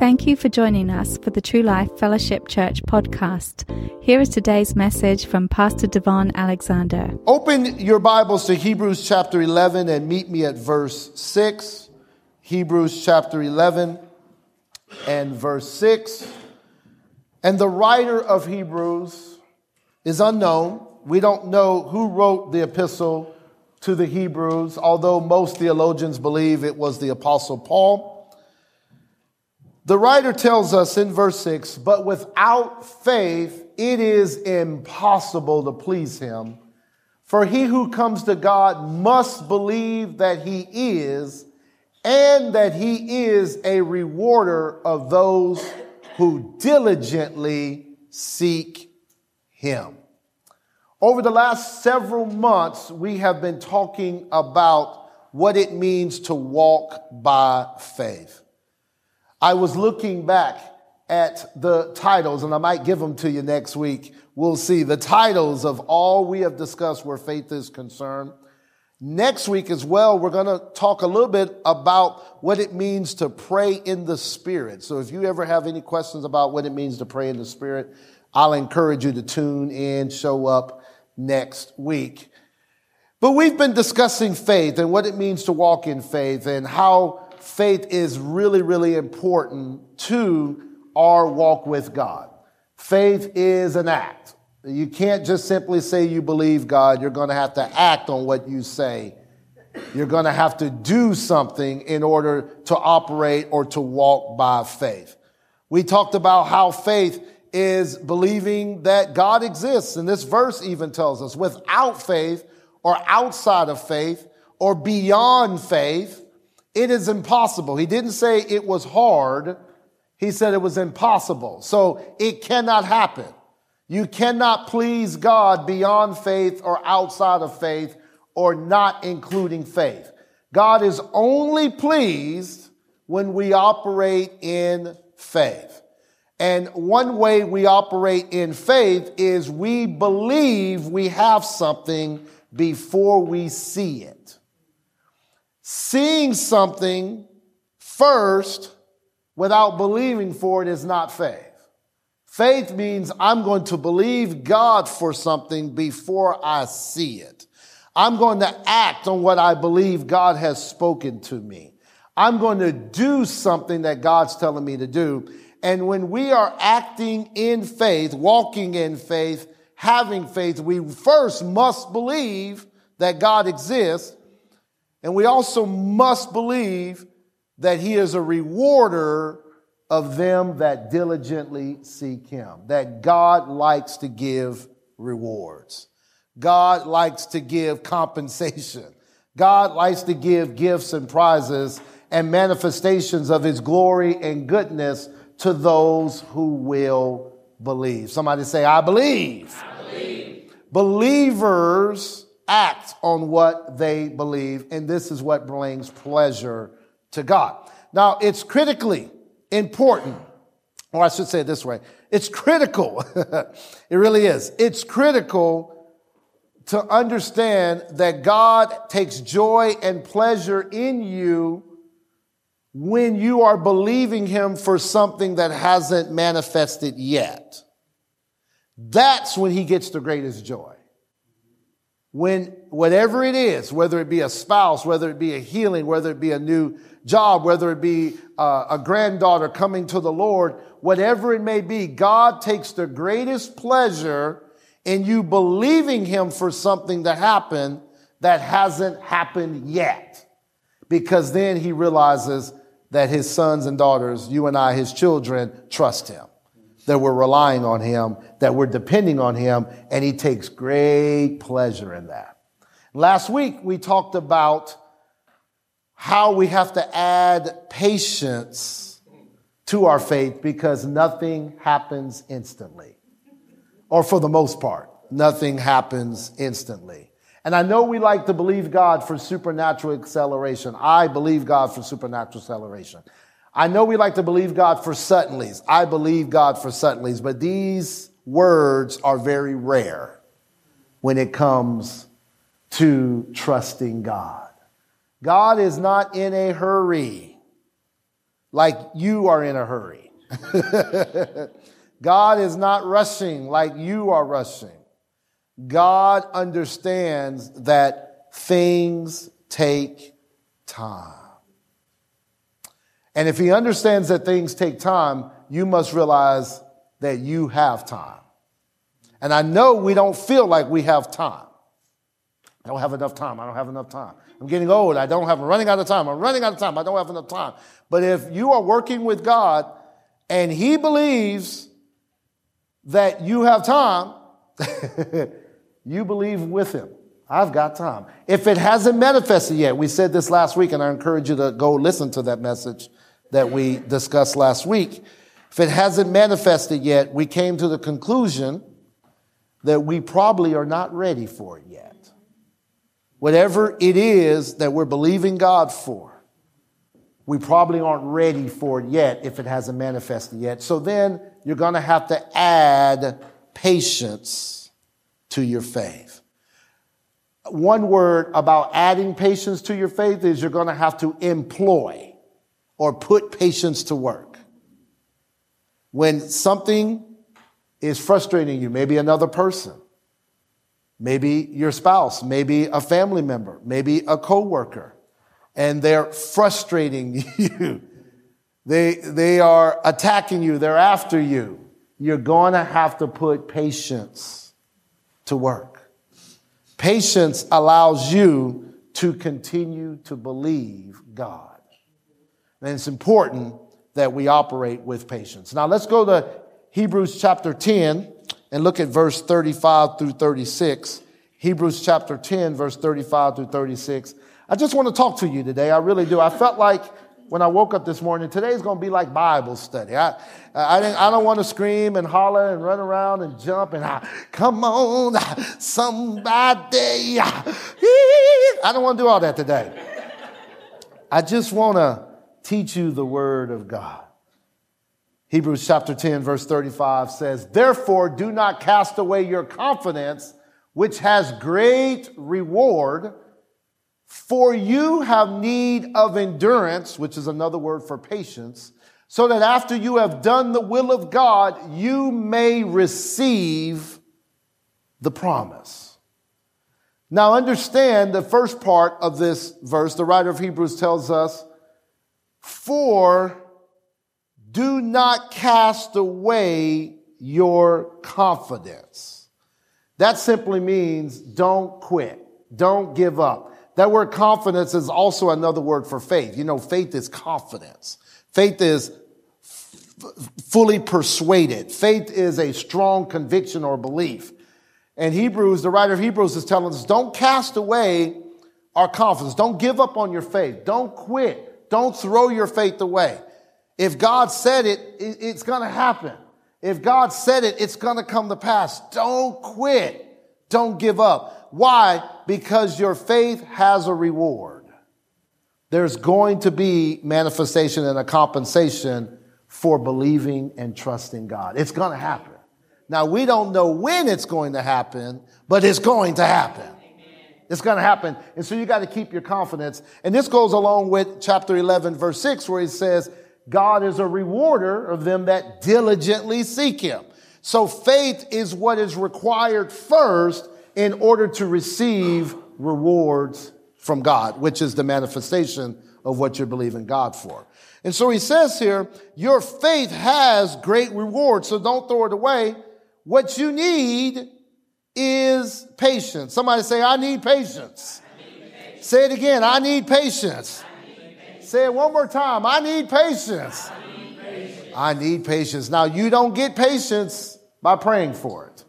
Thank you for joining us for the True Life Fellowship Church podcast. Here is today's message from Pastor DaVon Alexander. Open your Bibles to Hebrews chapter 11 and meet me at verse 6. Hebrews chapter 11 and verse 6. And the writer of Hebrews is unknown. We don't know who wrote the epistle to the Hebrews, although most theologians believe it was the Apostle Paul. The writer tells us in verse 6 but without faith, it is impossible to please him. For he who comes to God must believe that he is, and that he is a rewarder of those who diligently seek him. Over the last several months, we have been talking about what it means to walk by faith. I was looking back at the titles, and I might give them to you next week. We'll see the titles of all we have discussed where faith is concerned. Next week as well, we're going to talk a little bit about what it means to pray in the Spirit. So if you ever have any questions about what it means to pray in the Spirit, I'll encourage you to tune in, show up next week. But we've been discussing faith and what it means to walk in faith and how faith is really, really important to our walk with God. Faith is an act. You can't just simply say you believe God. You're going to have to act on what you say. You're going to have to do something in order to operate or to walk by faith. We talked about how faith is believing that God exists. And this verse even tells us without faith or outside of faith or beyond faith, it is impossible. He didn't say it was hard. He said it was impossible. So it cannot happen. You cannot please God beyond faith or outside of faith or not including faith. God is only pleased when we operate in faith. And one way we operate in faith is we believe we have something before we see it. Seeing something first without believing for it is not faith. Faith means I'm going to believe God for something before I see it. I'm going to act on what I believe God has spoken to me. I'm going to do something that God's telling me to do. And when we are acting in faith, walking in faith, having faith, we first must believe that God exists and we also must believe that he is a rewarder of them that diligently seek him, that God likes to give rewards. God likes to give compensation. God likes to give gifts and prizes and manifestations of his glory and goodness to those who will believe. Somebody say, I believe. I believe. Believers act on what they believe, and this is what brings pleasure to God. Now, it's critically important, or I should say it this way it's critical. it really is. It's critical to understand that God takes joy and pleasure in you when you are believing Him for something that hasn't manifested yet. That's when He gets the greatest joy when whatever it is, whether it be a spouse, whether it be a healing, whether it be a new job, whether it be uh, a granddaughter coming to the Lord, whatever it may be, God takes the greatest pleasure in you believing Him for something to happen that hasn't happened yet. Because then He realizes that His sons and daughters, you and I, His children, trust Him that we're relying on Him, that we're depending on Him, and He takes great pleasure in that. Last week, we talked about how we have to add patience to our faith because nothing happens instantly. Or for the most part, nothing happens instantly. And I know we like to believe God for supernatural acceleration. I believe God for supernatural acceleration. I know we like to believe God for suddenlies. I believe God for suddenlies, but these words are very rare when it comes to trusting God. God is not in a hurry like you are in a hurry. God is not rushing like you are rushing. God understands that things take time. And if he understands that things take time, you must realize that you have time. And I know we don't feel like we have time. I don't have enough time. I don't have enough time. I'm getting old. I don't have, I'm running out of time. I'm running out of time. I don't have enough time. But if you are working with God and He believes that you have time, you believe with Him. I've got time. If it hasn't manifested yet, we said this last week, and I encourage you to go listen to that message that we discussed last week. If it hasn't manifested yet, we came to the conclusion that we probably are not ready for it yet. Whatever it is that we're believing God for, we probably aren't ready for it yet if it hasn't manifested yet. So then you're going to have to add patience to your faith. One word about adding patience to your faith is you're going to have to employ or put patience to work. When something is frustrating you, maybe another person, maybe your spouse, maybe a family member, maybe a coworker, and they're frustrating you. they, they are attacking you. They're after you. You're going to have to put patience to work. Patience allows you to continue to believe God. And it's important that we operate with patience. Now let's go to Hebrews chapter 10 and look at verse 35 through 36. Hebrews chapter 10, verse 35 through 36. I just want to talk to you today. I really do. I felt like when I woke up this morning, today's going to be like Bible study. I, I, didn't, I don't want to scream and holler and run around and jump and I, come on, ah, somebody. Ah, I don't want to do all that today. I just want to teach you the word of God. Hebrews chapter 10, verse 35 says, Therefore, do not cast away your confidence, which has great reward, for you have need of endurance, which is another word for patience, so that after you have done the will of God, you may receive the promise. Now, understand the first part of this verse, the writer of Hebrews tells us, For do not cast away your confidence. That simply means don't quit. Don't give up. That word confidence is also another word for faith. You know, faith is confidence. Faith is fully persuaded. Faith is a strong conviction or belief. And Hebrews, the writer of Hebrews is telling us, don't cast away our confidence. Don't give up on your faith. Don't quit. Don't throw your faith away. If God said it, it's going to happen. If God said it, it's going to come to pass. Don't quit. Don't give up. Why? Because your faith has a reward. There's going to be manifestation and a compensation for believing and trusting God. It's going to happen. Now, we don't know when it's going to happen, but it's going to happen. It's going to happen. And so you got to keep your confidence. And this goes along with chapter 11, verse 6, where he says, God is a rewarder of them that diligently seek him. So faith is what is required first in order to receive rewards from God, which is the manifestation of what you're believing God for. And so he says here, your faith has great reward, so don't throw it away. What you need is patience. Somebody say, I need patience. I need patience. Say it again, I need patience. Say it one more time. I need patience. I need patience. I need patience. Now, you don't get patience by praying for it.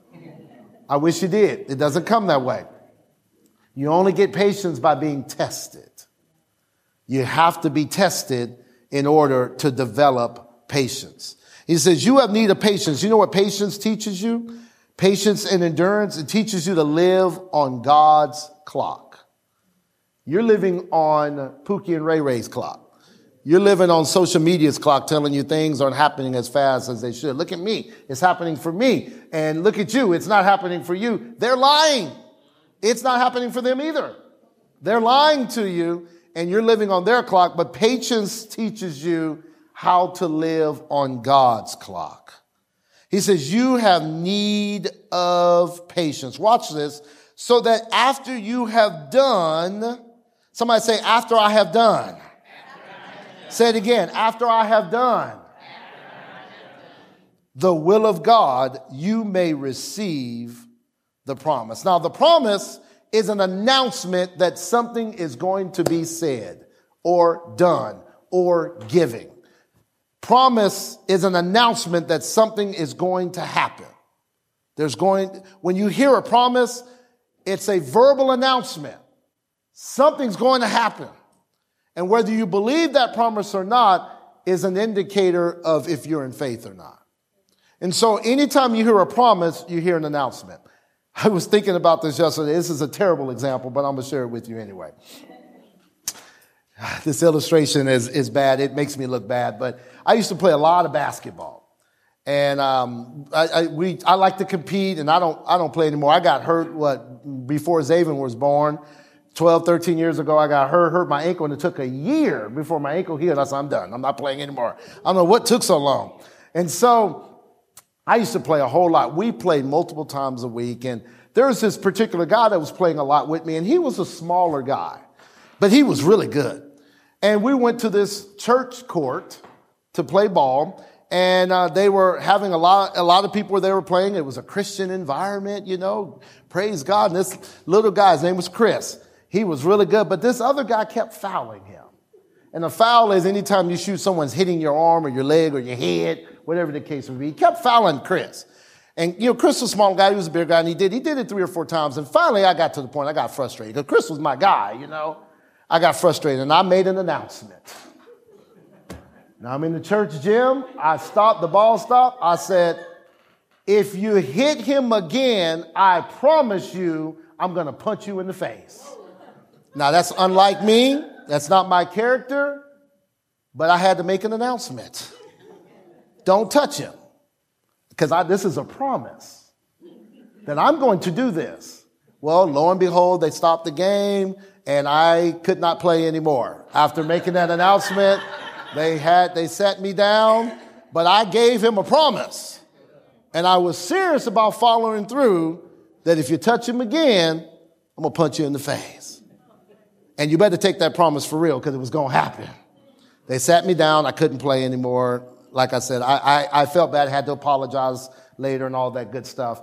I wish you did. It doesn't come that way. You only get patience by being tested. You have to be tested in order to develop patience. He says, You have need of patience. You know what patience teaches you? Patience and endurance. It teaches you to live on God's clock. You're living on Pookie and Ray Ray's clock. You're living on social media's clock telling you things aren't happening as fast as they should. Look at me. It's happening for me. And look at you. It's not happening for you. They're lying. It's not happening for them either. They're lying to you and you're living on their clock, but patience teaches you how to live on God's clock. He says, You have need of patience. Watch this. So that after you have done, somebody say, After I have done. Say it again, after I have done the will of God, you may receive the promise. Now, the promise is an announcement that something is going to be said or done or giving. Promise is an announcement that something is going to happen. There's going, when you hear a promise, it's a verbal announcement. Something's going to happen. And whether you believe that promise or not is an indicator of if you're in faith or not. And so anytime you hear a promise, you hear an announcement. I was thinking about this yesterday. This is a terrible example, but I'm going to share it with you anyway. This illustration is, is bad. It makes me look bad, but I used to play a lot of basketball. And um, I, I, we, I like to compete, and I don't, I don't play anymore. I got hurt, what, before Zaven was born. 12, 13 years ago, I got hurt, hurt my ankle, and it took a year before my ankle healed. I said, I'm done. I'm not playing anymore. I don't know what took so long. And so I used to play a whole lot. We played multiple times a week, and there was this particular guy that was playing a lot with me, and he was a smaller guy, but he was really good. And we went to this church court to play ball, and uh, they were having a lot, a lot of people they were playing. It was a Christian environment, you know. Praise God. And this little guy's name was Chris. He was really good, but this other guy kept fouling him. And a foul is anytime you shoot someone's hitting your arm or your leg or your head, whatever the case may be. He kept fouling Chris. And, you know, Chris was a small guy. He was a big guy, and he did. He did it three or four times. And finally, I got to the point I got frustrated because Chris was my guy, you know. I got frustrated, and I made an announcement. Now I'm in the church gym. I stopped, the ball stopped. I said, if you hit him again, I promise you, I'm going to punch you in the face. Now that's unlike me. That's not my character, but I had to make an announcement. Don't touch him. Because this is a promise that I'm going to do this. Well, lo and behold, they stopped the game and I could not play anymore. After making that announcement, they had, they sat me down, but I gave him a promise. And I was serious about following through that if you touch him again, I'm going to punch you in the face. And you better take that promise for real because it was going to happen. They sat me down. I couldn't play anymore. Like I said, I, I, I felt bad, had to apologize later and all that good stuff.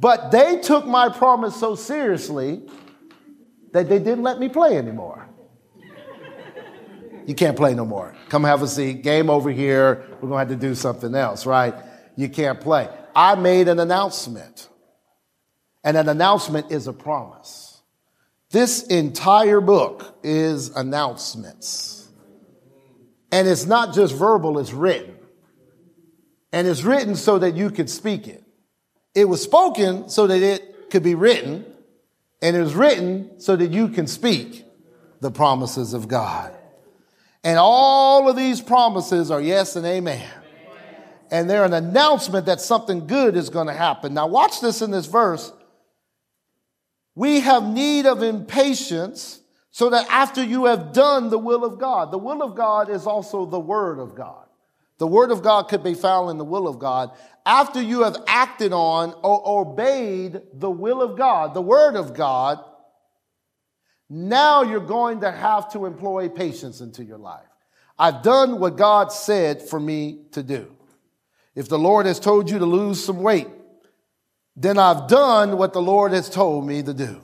But they took my promise so seriously that they didn't let me play anymore. You can't play no more. Come have a seat. Game over here. We're going to have to do something else, right? You can't play. I made an announcement. And an announcement is a promise. This entire book is announcements. And it's not just verbal, it's written. And it's written so that you can speak it. It was spoken so that it could be written. And it was written so that you can speak the promises of God. And all of these promises are yes and amen. And they're an announcement that something good is going to happen. Now, watch this in this verse. We have need of impatience so that after you have done the will of God, the will of God is also the word of God. The word of God could be found in the will of God. After you have acted on or obeyed the will of God, the word of God, now you're going to have to employ patience into your life. I've done what God said for me to do. If the Lord has told you to lose some weight, then I've done what the Lord has told me to do.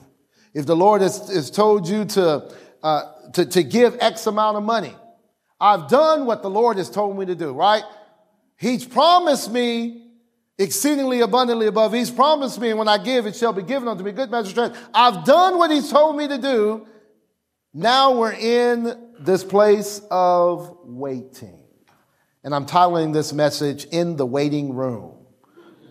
If the Lord has, has told you to, uh, to, to give X amount of money, I've done what the Lord has told me to do, right? He's promised me exceedingly abundantly above. He's promised me, and when I give, it shall be given unto me. Good measure strength. I've done what he's told me to do. Now we're in this place of waiting. And I'm titling this message, In the Waiting Room.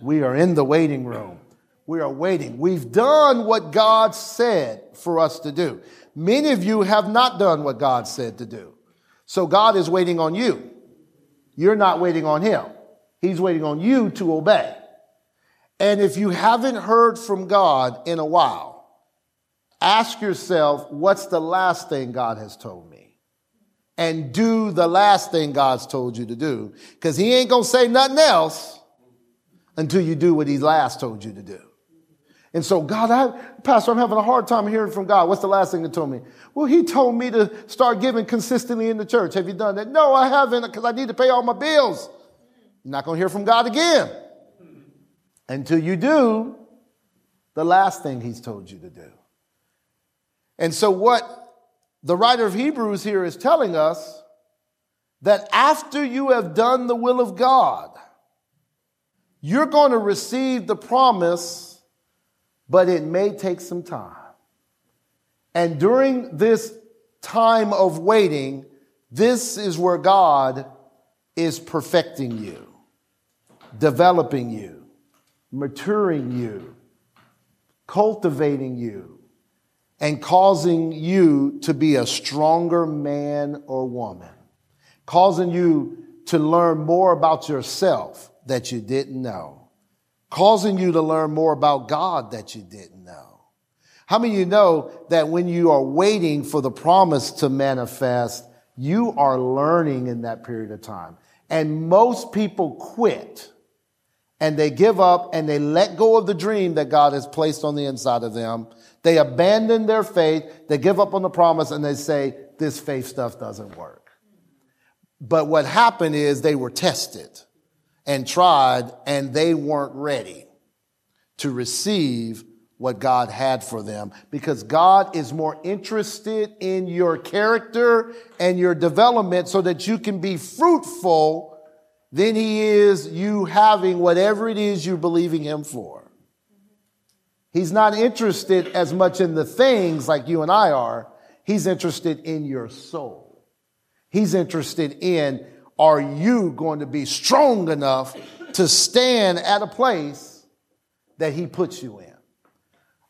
We are in the waiting room. We are waiting. We've done what God said for us to do. Many of you have not done what God said to do. So God is waiting on you. You're not waiting on him. He's waiting on you to obey. And if you haven't heard from God in a while, ask yourself, what's the last thing God has told me? and do the last thing God's told you to do. Because he ain't going to say nothing else until you do what he last told you to do. And so, God, I, Pastor, I'm having a hard time hearing from God. What's the last thing he told me? Well, he told me to start giving consistently in the church. Have you done that? No, I haven't because I need to pay all my bills. You're not going to hear from God again until you do the last thing he's told you to do. And so, what the writer of Hebrews here is telling us that after you have done the will of God, you're going to receive the promise, but it may take some time. And during this time of waiting, this is where God is perfecting you, developing you, maturing you, cultivating you and causing you to be a stronger man or woman, causing you to learn more about yourself that you didn't know, causing you to learn more about God that you didn't know. How many of you know that when you are waiting for the promise to manifest, you are learning in that period of time? And most people quit and they give up and they let go of the dream that God has placed on the inside of them they abandon their faith, they give up on the promise, and they say, This faith stuff doesn't work. But what happened is they were tested and tried, and they weren't ready to receive what God had for them because God is more interested in your character and your development so that you can be fruitful than He is you having whatever it is you're believing Him for. He's not interested as much in the things like you and I are. He's interested in your soul. He's interested in are you going to be strong enough to stand at a place that He puts you in?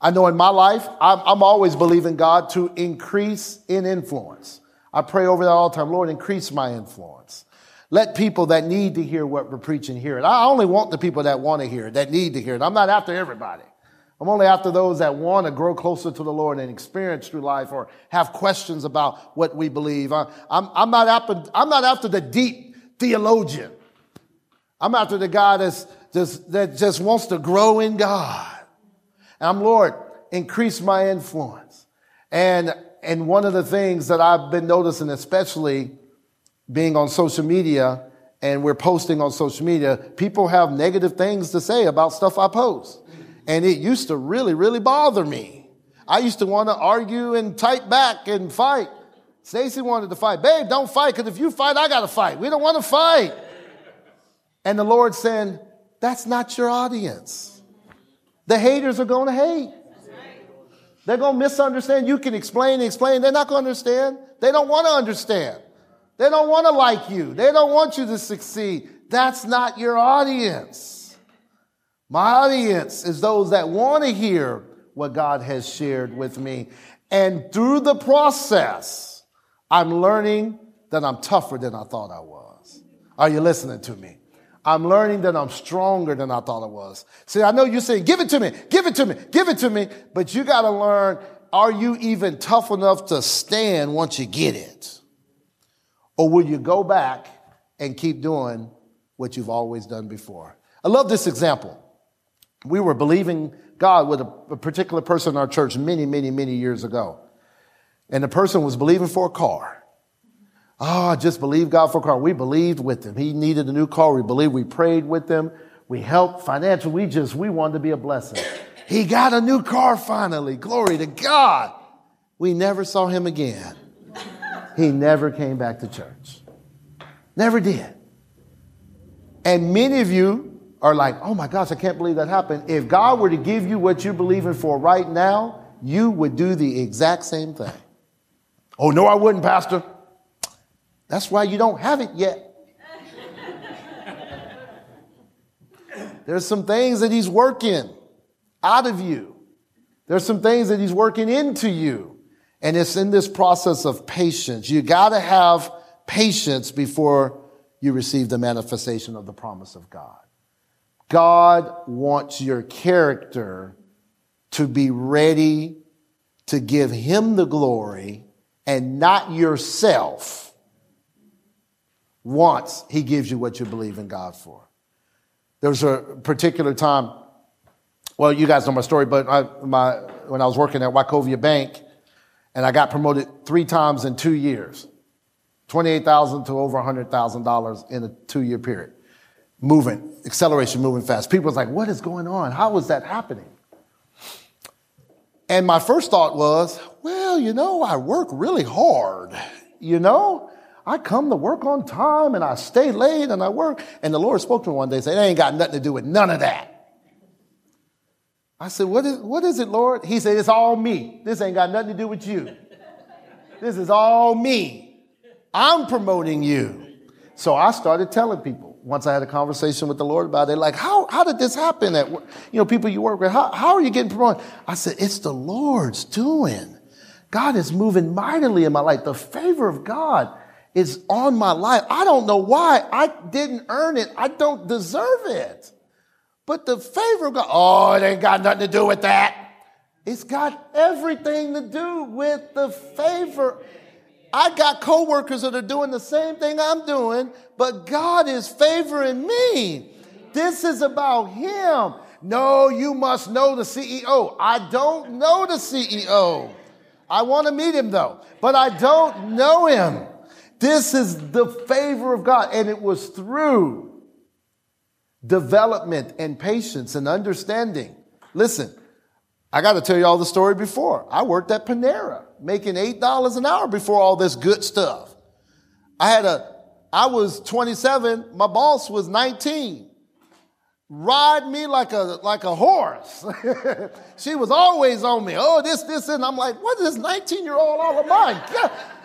I know in my life, I'm, I'm always believing God to increase in influence. I pray over that all the time. Lord, increase my influence. Let people that need to hear what we're preaching hear it. I only want the people that want to hear it, that need to hear it. I'm not after everybody. I'm only after those that want to grow closer to the Lord and experience through life or have questions about what we believe. I, I'm, I'm, not after, I'm not after the deep theologian. I'm after the guy that's just, that just wants to grow in God. And I'm, Lord, increase my influence. And, and one of the things that I've been noticing, especially being on social media and we're posting on social media, people have negative things to say about stuff I post. And it used to really, really bother me. I used to want to argue and type back and fight. Stacy wanted to fight. Babe, don't fight, because if you fight, I got to fight. We don't want to fight. And the Lord said, That's not your audience. The haters are going to hate. They're going to misunderstand. You can explain and explain. They're not going to understand. They don't want to understand. They don't want to like you. They don't want you to succeed. That's not your audience. My audience is those that want to hear what God has shared with me. And through the process, I'm learning that I'm tougher than I thought I was. Are you listening to me? I'm learning that I'm stronger than I thought I was. See, I know you're saying, give it to me, give it to me, give it to me, but you got to learn, are you even tough enough to stand once you get it? Or will you go back and keep doing what you've always done before? I love this example we were believing God with a, a, particular person in our church many, many, many years ago. And the person was believing for a car. Oh, I just believe God for a car. We believed with him. He needed a new car. We believed. We prayed with him. We helped financially. We just, we wanted to be a blessing. He got a new car finally. Glory to God. We never saw him again. He never came back to church. Never did. And many of you are like, oh my gosh, I can't believe that happened. If God were to give you what you're believing for right now, you would do the exact same thing. Oh, no, I wouldn't, Pastor. That's why you don't have it yet. There's some things that He's working out of you. There's some things that He's working into you. And it's in this process of patience. You got to have patience before you receive the manifestation of the promise of God. God wants your character to be ready to give Him the glory and not yourself once he gives you what you believe in God for. There was a particular time, well, you guys know my story, but I, my, when I was working at Wachovia Bank, and I got promoted three times in two years. 28000 to over $100,000 in a two year period. Moving, acceleration, moving fast. People was like, what is going on? How is that happening? And my first thought was, well, you know, I work really hard. You know, I come to work on time and I stay late and I work. And the Lord spoke to me one day and said, it ain't got nothing to do with none of that. I said, what is, what is it, Lord? He said, it's all me. This ain't got nothing to do with you. This is all me. I'm promoting you. So I started telling people once I had a conversation with the Lord about it, like, how, how did this happen at, you know, people you work with? How, how are you getting promoted? I said, it's the Lord's doing. God is moving mightily in my life. The favor of God is on my life. I don't know why. I didn't earn it. I don't deserve it. But the favor of God, oh, it ain't got nothing to do with that. It's got everything to do with the favor. I got coworkers that are doing the same thing I'm doing, but God is favoring me. This is about Him. No, you must know the CEO. I don't know the CEO. I want to meet him though, but I don't know him. This is the favor of God, and it was through development and patience and understanding. Listen, I got to tell you all the story before. I worked at Panera making $8 an hour before all this good stuff. I had a, I was 27, my boss was 19. Ride me like a, like a horse. she was always on me. Oh, this, this, and I'm like, what is this 19 year old all of mine?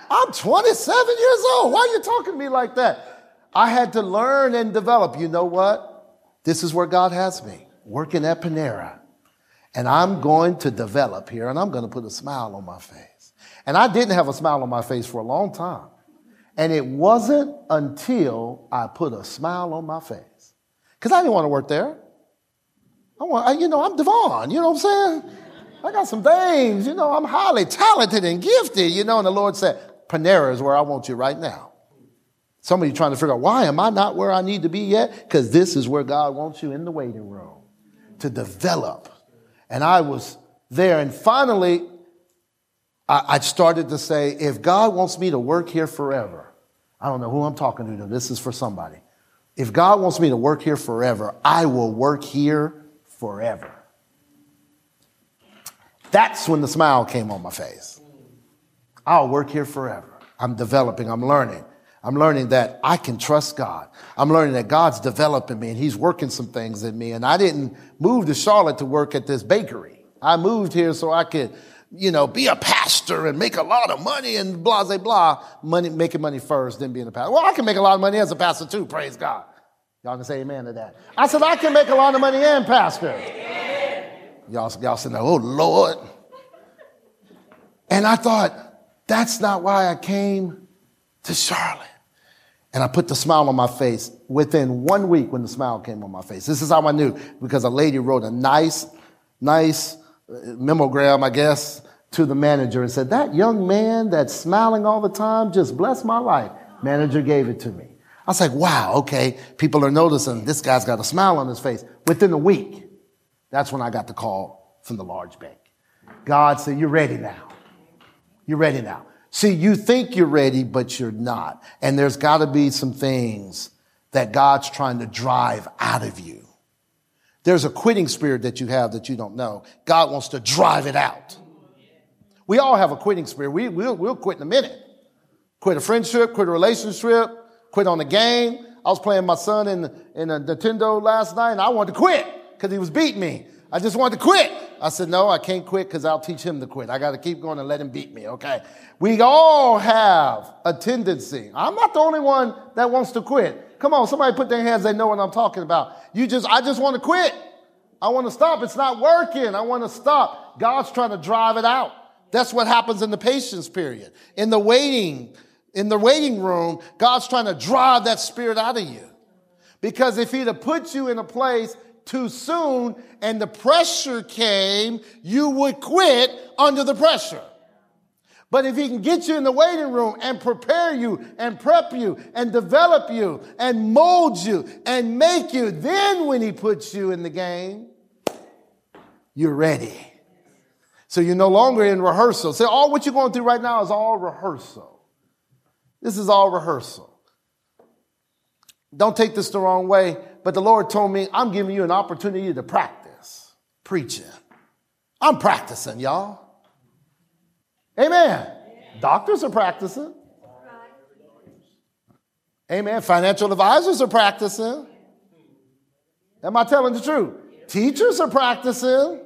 I'm 27 years old. Why are you talking to me like that? I had to learn and develop. You know what? This is where God has me, working at Panera. And I'm going to develop here and I'm going to put a smile on my face. And I didn't have a smile on my face for a long time. And it wasn't until I put a smile on my face. Because I didn't want to work there. I want, you know, I'm DaVon, you know what I'm saying? I got some things, you know, I'm highly talented and gifted, you know, and the Lord said, Panera is where I want you right now. Some of you trying to figure out why am I not where I need to be yet? Because this is where God wants you in the waiting room to develop. And I was there. And finally, I, started to say, if God wants me to work here forever, I don't know who I'm talking to. This is for somebody. If God wants me to work here forever, I will work here forever. That's when the smile came on my face. I'll work here forever. I'm developing, I'm learning. I'm learning that I can trust God. I'm learning that God's developing me and He's working some things in me. And I didn't move to Charlotte to work at this bakery. I moved here so I could, you know, be a pastor and make a lot of money and blah, blah, blah. Money, making money first, then being a pastor. Well, I can make a lot of money as a pastor too, praise God. Y'all can say amen to that. I said, I can make a lot of money and pastor. Y'all, y'all said, oh Lord. And I thought, that's not why I came to Charlotte. And I put the smile on my face within one week when the smile came on my face. This is how I knew because a lady wrote a nice, nice uh, memogram, I guess, to the manager and said, That young man that's smiling all the time just blessed my life. Manager gave it to me. I was like, Wow, okay, people are noticing this guy's got a smile on his face. Within a week, that's when I got the call from the large bank. God said, You're ready now. You're ready now. See, you think you're ready, but you're not. And there's got to be some things that God's trying to drive out of you. There's a quitting spirit that you have that you don't know. God wants to drive it out. We all have a quitting spirit. We, we'll, we'll quit in a minute. Quit a friendship, quit a relationship, quit on a game. I was playing my son in, in a Nintendo last night and I wanted to quit because he was beating me. I just wanted to quit. I said, no, I can't quit because I'll teach him to quit. I got to keep going and let him beat me, okay? We all have a tendency. I'm not the only one that wants to quit. Come on, somebody put their hands, they know what I'm talking about. You just, I just want to quit. I want to stop. It's not working. I want to stop. God's trying to drive it out. That's what happens in the patience period. In the waiting, in the waiting room, God's trying to drive that spirit out of you. Because if he'd have put you in a place too soon and the pressure came, you would quit under the pressure. But if he can get you in the waiting room and prepare you and prep you and develop you and mold you and make you, then when he puts you in the game, you're ready. So you're no longer in rehearsal. So all what you're going through right now is all rehearsal. This is all rehearsal. Don't take this the wrong way, but the Lord told me, I'm giving you an opportunity to practice preaching. I'm practicing, y'all. Amen. Doctors are practicing. Amen. Financial advisors are practicing. Am I telling the truth? Teachers are practicing.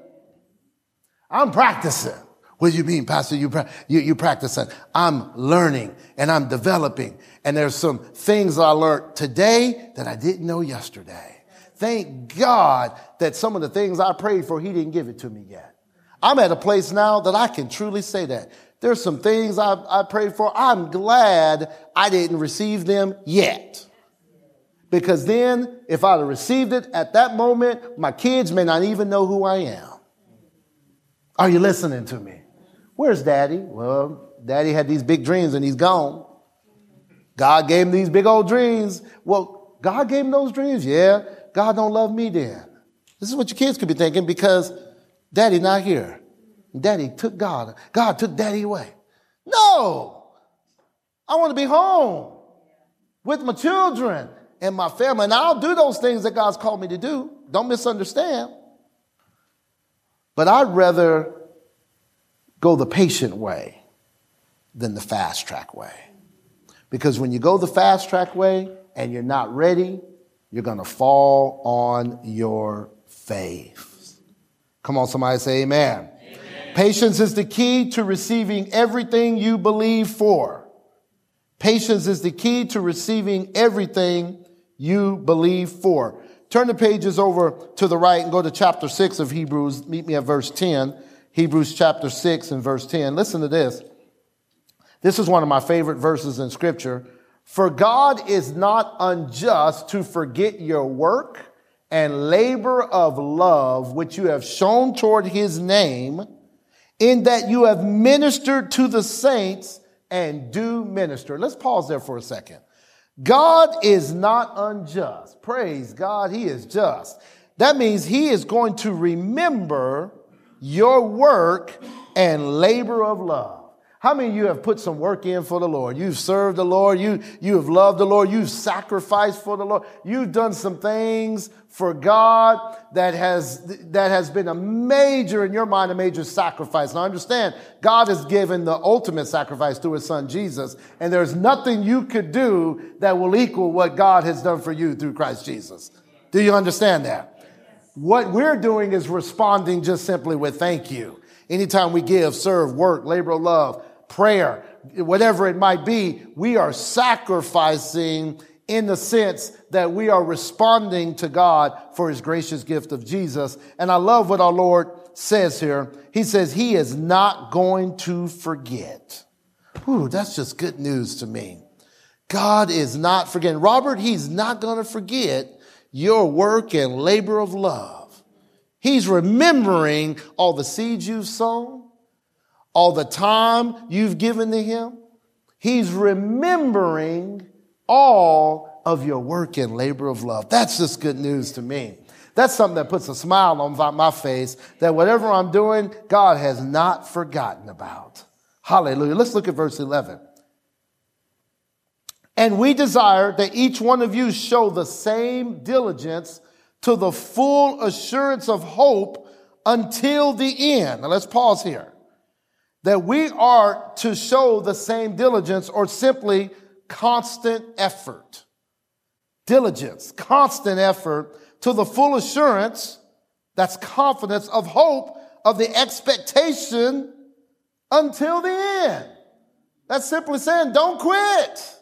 I'm practicing. What do you mean, Pastor? You, you, you practicing. I'm learning and I'm developing. And there's some things I learned today that I didn't know yesterday. Thank God that some of the things I prayed for, He didn't give it to me yet. I'm at a place now that I can truly say that. There's some things I, I prayed for. I'm glad I didn't receive them yet. Because then, if I'd have received it at that moment, my kids may not even know who I am. Are you listening to me? Where's daddy? Well, daddy had these big dreams and he's gone. God gave him these big old dreams. Well, God gave him those dreams. Yeah. God don't love me then. This is what your kids could be thinking because daddy not here. Daddy took God. God took daddy away. No. I want to be home with my children and my family. And I'll do those things that God's called me to do. Don't misunderstand. But I'd rather go the patient way than the fast track way. Because when you go the fast track way and you're not ready, you're going to fall on your face. Come on, somebody say amen. amen. Patience is the key to receiving everything you believe for. Patience is the key to receiving everything you believe for. Turn the pages over to the right and go to chapter 6 of Hebrews. Meet me at verse 10. Hebrews chapter 6 and verse 10. Listen to this. This is one of my favorite verses in scripture. For God is not unjust to forget your work and labor of love which you have shown toward his name in that you have ministered to the saints and do minister. Let's pause there for a second. God is not unjust. Praise God, He is just. That means He is going to remember your work and labor of love. How many of you have put some work in for the Lord? You've served the Lord. You, you have loved the Lord. You've sacrificed for the Lord. You've done some things for God that has, that has been a major, in your mind, a major sacrifice. Now understand, God has given the ultimate sacrifice through his son Jesus, and there's nothing you could do that will equal what God has done for you through Christ Jesus. Do you understand that? What we're doing is responding just simply with thank you. Anytime we give, serve, work, labor love, prayer, whatever it might be, we are sacrificing in the sense that we are responding to God for his gracious gift of Jesus. And I love what our Lord says here. He says he is not going to forget. Ooh, that's just good news to me. God is not forgetting. Robert, he's not going to forget your work and labor of love. He's remembering all the seeds you've sown, all the time you've given to him. He's remembering all of your work and labor of love. That's just good news to me. That's something that puts a smile on my face that whatever I'm doing, God has not forgotten about. Hallelujah. Let's look at verse 11. And we desire that each one of you show the same diligence to the full assurance of hope until the end. Now let's pause here that we are to show the same diligence or simply constant effort. Diligence, constant effort to the full assurance, that's confidence of hope of the expectation until the end. That's simply saying, don't quit.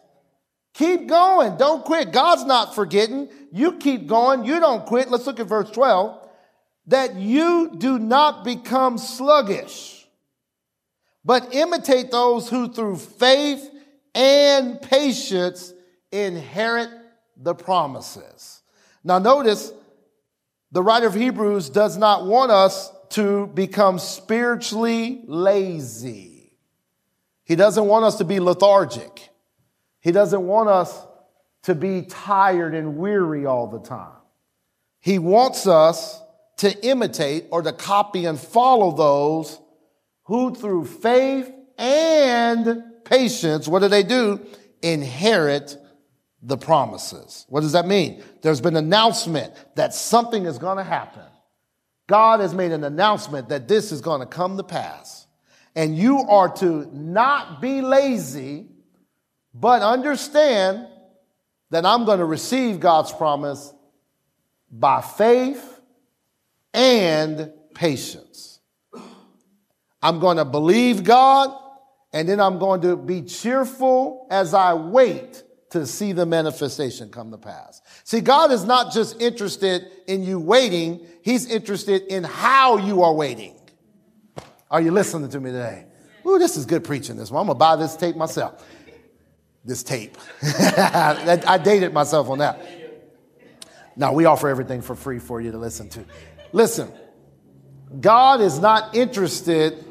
Keep going. Don't quit. God's not forgetting. You keep going. You don't quit. Let's look at verse 12. That you do not become sluggish but imitate those who through faith and patience inherit the promises. Now notice the writer of Hebrews does not want us to become spiritually lazy. He doesn't want us to be lethargic. He doesn't want us to be tired and weary all the time. He wants us to imitate or to copy and follow those who through faith and patience, what do they do? Inherit the promises. What does that mean? There's been an announcement that something is going to happen. God has made an announcement that this is going to come to pass. And you are to not be lazy, but understand that I'm going to receive God's promise by faith and patience. I'm going to believe God, and then I'm going to be cheerful as I wait to see the manifestation come to pass. See, God is not just interested in you waiting, He's interested in how you are waiting. Are you listening to me today? Ooh, this is good preaching this one. I'm gonna buy this tape myself. This tape. I dated myself on that. Now, we offer everything for free for you to listen to. Listen, God is not interested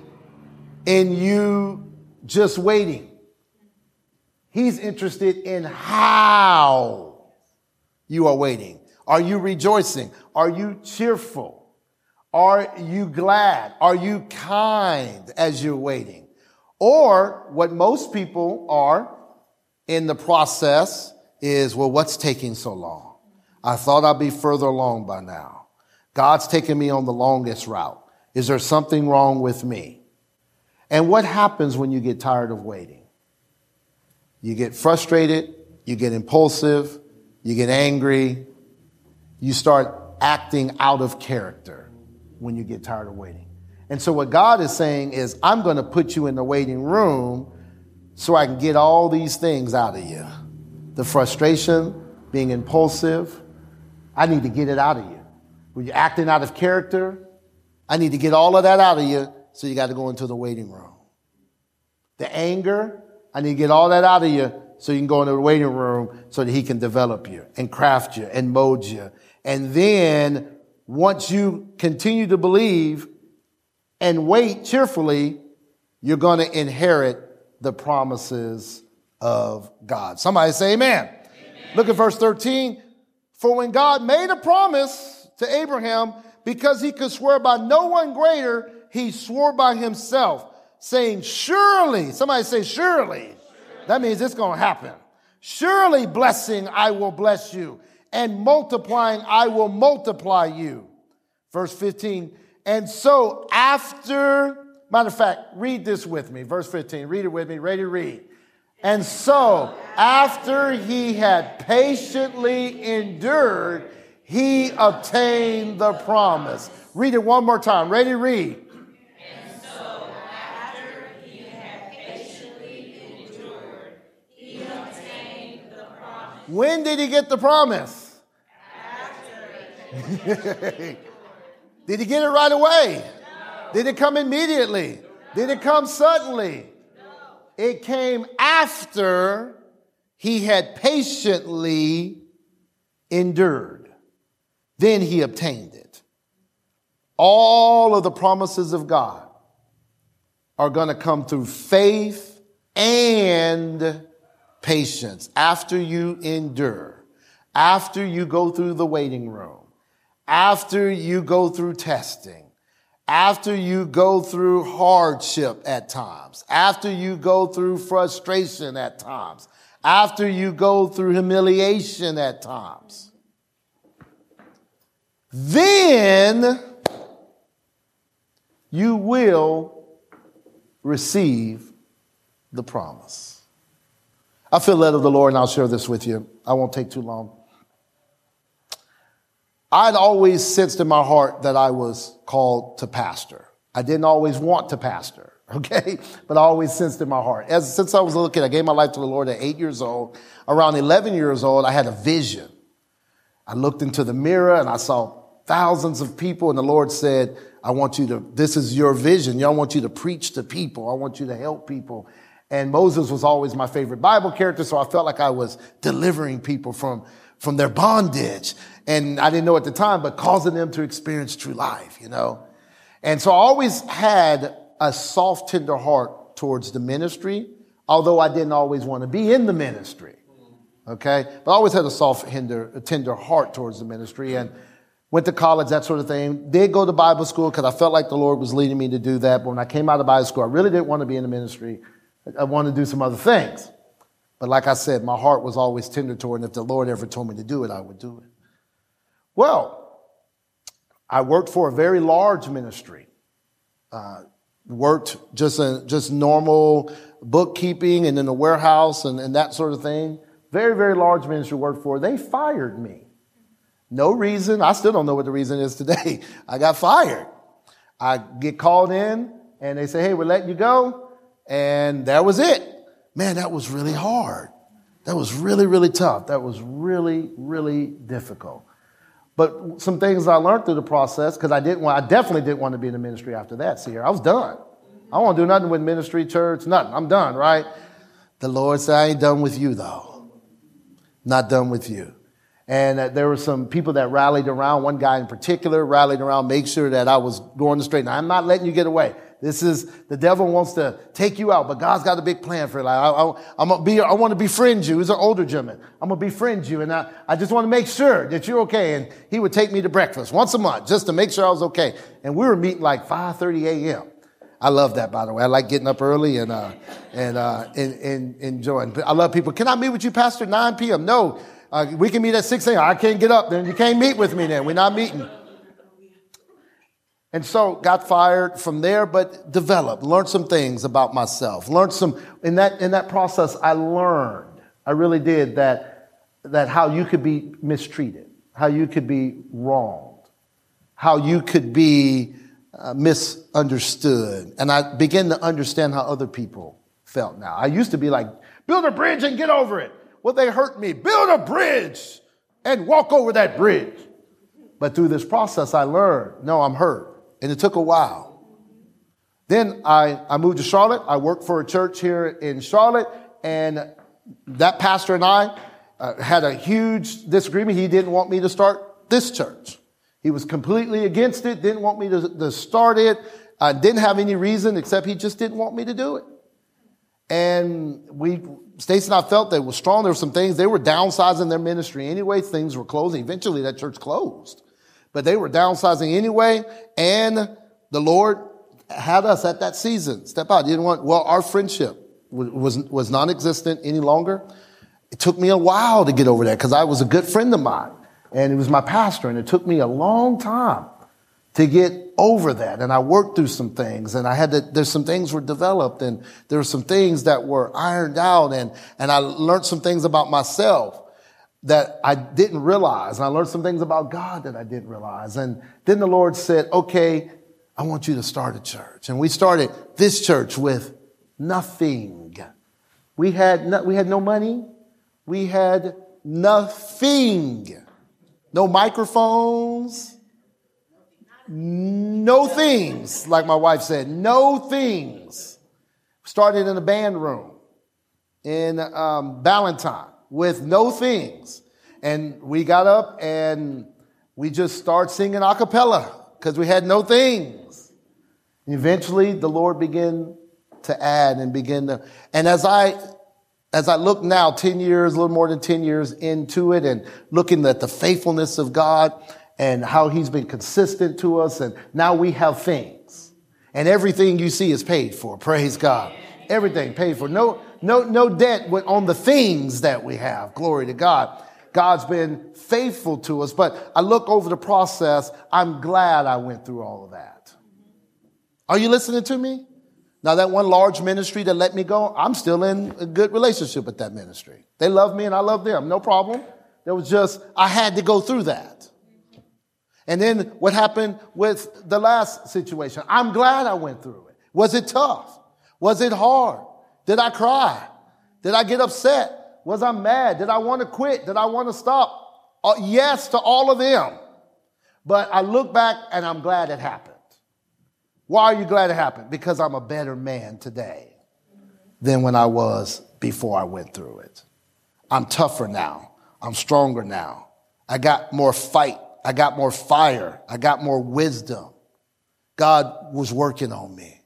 in you just waiting. He's interested in how you are waiting. Are you rejoicing? Are you cheerful? Are you glad? Are you kind as you're waiting? Or what most people are in the process is, well, what's taking so long? I thought I'd be further along by now. God's taking me on the longest route. Is there something wrong with me? And what happens when you get tired of waiting? You get frustrated, you get impulsive, you get angry, you start acting out of character when you get tired of waiting. And so, what God is saying is, I'm going to put you in the waiting room so I can get all these things out of you the frustration, being impulsive. I need to get it out of you. When you're acting out of character, I need to get all of that out of you, so you got to go into the waiting room. The anger, I need to get all that out of you so you can go into the waiting room so that he can develop you and craft you and mold you. And then once you continue to believe and wait cheerfully, you're going to inherit the promises of God. Somebody say amen. amen. Look at verse 13. For when God made a promise to Abraham, because he could swear by no one greater, he swore by himself saying, Surely, somebody say, Surely. That means it's going to happen. Surely, blessing, I will bless you, and multiplying, I will multiply you. Verse 15. And so, after, matter of fact, read this with me. Verse 15. Read it with me. Ready to read. And so, after he had patiently endured, he obtained the promise. Read it one more time. Ready to read. And so, after he had patiently endured, he obtained the promise. When did he get the promise? After did he get it right away? Did it come immediately? Did it come suddenly? It came after he had patiently endured. Then he obtained it. All of the promises of God are going to come through faith and patience, after you endure, after you go through the waiting room, after you go through testing, after you go through hardship at times, after you go through frustration at times, after you go through humiliation at times, then you will receive the promise. I feel led of the Lord, and I'll share this with you. I won't take too long. I'd always sensed in my heart that I was called to pastor. I didn't always want to pastor, okay? But I always sensed in my heart. As, since I was a little kid, I gave my life to the Lord at eight years old. Around 11 years old, I had a vision. I looked into the mirror and I saw thousands of people, and the Lord said, I want you to, this is your vision. I want you to preach to people. I want you to help people. And Moses was always my favorite Bible character, so I felt like I was delivering people from, from their bondage. And I didn't know at the time, but causing them to experience true life, you know? And so I always had a soft, tender heart towards the ministry, although I didn't always want to be in the ministry. Okay? But I always had a soft, tender, tender heart towards the ministry and went to college, that sort of thing. Did go to Bible school because I felt like the Lord was leading me to do that. But when I came out of Bible school, I really didn't want to be in the ministry. I wanted to do some other things. But like I said, my heart was always tender toward, and if the Lord ever told me to do it, I would do it. Well, I worked for a very large ministry. Uh, worked just a, just normal bookkeeping and in the warehouse and, and that sort of thing. Very, very large ministry worked for. They fired me. No reason. I still don't know what the reason is today. I got fired. I get called in and they say, Hey, we're letting you go. And that was it. Man, that was really hard. That was really, really tough. That was really, really difficult. But some things I learned through the process, because I didn't want, I definitely didn't want to be in the ministry after that. See I was done. I don't want to do nothing with ministry, church, nothing. I'm done, right? The Lord said, I ain't done with you though. Not done with you. And uh, there were some people that rallied around, one guy in particular rallied around, make sure that I was going straight. Now, I'm not letting you get away. This is, the devil wants to take you out, but God's got a big plan for it. Like, I, am gonna be, I want to befriend you. He's an older gentleman. I'm going to befriend you. And I, I just want to make sure that you're okay. And he would take me to breakfast once a month just to make sure I was okay. And we were meeting like 5.30 a.m. I love that, by the way. I like getting up early and, uh, and, uh, and, and enjoying. I love people. Can I meet with you, Pastor, 9 p.m.? No, uh, we can meet at 6 a.m. I can't get up. Then you can't meet with me then. We're not meeting. And so got fired from there, but developed, learned some things about myself, learned some, in that, in that process, I learned, I really did that, that how you could be mistreated, how you could be wronged, how you could be uh, misunderstood. And I began to understand how other people felt now. I used to be like, build a bridge and get over it. Well, they hurt me. Build a bridge and walk over that bridge. But through this process, I learned, no, I'm hurt. And it took a while. Then I, I moved to Charlotte. I worked for a church here in Charlotte. And that pastor and I uh, had a huge disagreement. He didn't want me to start this church. He was completely against it, didn't want me to, to start it. I didn't have any reason except he just didn't want me to do it. And we, Stacy and I felt they were strong. There were some things, they were downsizing their ministry anyway. Things were closing. Eventually that church closed but they were downsizing anyway. And the Lord had us at that season step out. You didn't want, well, our friendship was, was non-existent any longer. It took me a while to get over that because I was a good friend of mine and he was my pastor and it took me a long time to get over that. And I worked through some things and I had to, there's some things were developed and there were some things that were ironed out and, and I learned some things about myself that I didn't realize. And I learned some things about God that I didn't realize. And then the Lord said, okay, I want you to start a church. And we started this church with nothing. We had no, we had no money. We had nothing. No microphones. No things, like my wife said, no things. Started in a band room in um, Ballantyne with no things. And we got up and we just started singing a cappella because we had no things. Eventually, the Lord began to add and begin to, and as I, as I look now, 10 years, a little more than 10 years into it and looking at the faithfulness of God and how he's been consistent to us. And now we have things and everything you see is paid for. Praise God. Everything paid for. No, no, no debt on the things that we have. Glory to God. God's been faithful to us, but I look over the process. I'm glad I went through all of that. Are you listening to me? Now, that one large ministry that let me go, I'm still in a good relationship with that ministry. They love me and I love them. No problem. There was just, I had to go through that. And then what happened with the last situation? I'm glad I went through it. Was it tough? Was it hard? Did I cry? Did I get upset? Was I mad? Did I want to quit? Did I want to stop? Uh, yes to all of them. But I look back and I'm glad it happened. Why are you glad it happened? Because I'm a better man today than when I was before I went through it. I'm tougher now. I'm stronger now. I got more fight. I got more fire. I got more wisdom. God was working on me.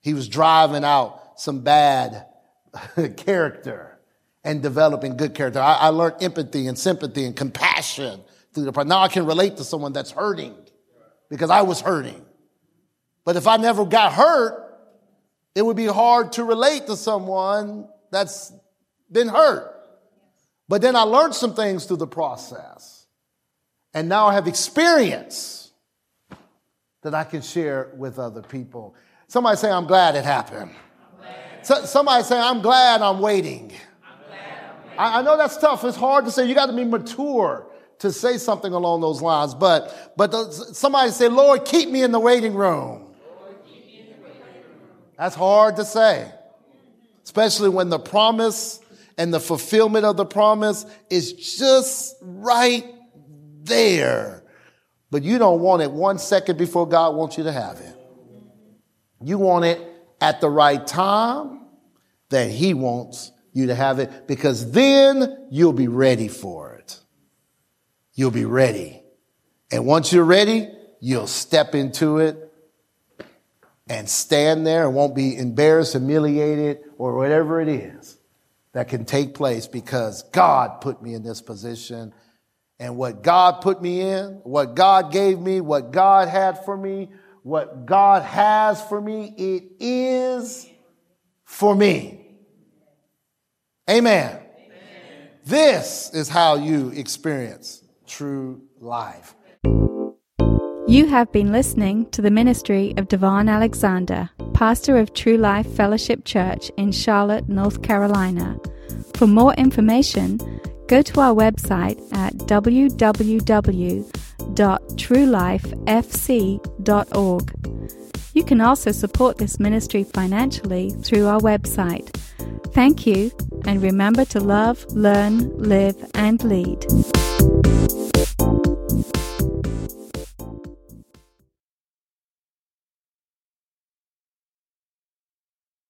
He was driving out some bad character and developing good character. I, I, learned empathy and sympathy and compassion through the process. Now I can relate to someone that's hurting because I was hurting. But if I never got hurt, it would be hard to relate to someone that's been hurt. But then I learned some things through the process. And now I have experience that I can share with other people. Somebody say, I'm glad it happened. So, somebody say, I'm glad I'm waiting. I'm glad I'm I know that's tough. It's hard to say. You got to be mature to say something along those lines. But, but the, somebody say, Lord, keep me in the waiting room. That's hard to say, especially when the promise and the fulfillment of the promise is just right there. But you don't want it one second before God wants you to have it. You want it at the right time that He wants you to have it because then you'll be ready for it. You'll be ready. And once you're ready, you'll step into it and stand there and won't be embarrassed, humiliated, or whatever it is that can take place because God put me in this position. And what God put me in, what God gave me, what God had for me, what God has for me, it is for me. Amen. Amen. This is how you experience true life. You have been listening to the ministry of DaVon Alexander, pastor of True Life Fellowship Church in Charlotte, North Carolina. For more information, go to our website at www.truelifefc.org. You can also support this ministry financially through our website. Thank you, and remember to love, learn, live, and lead.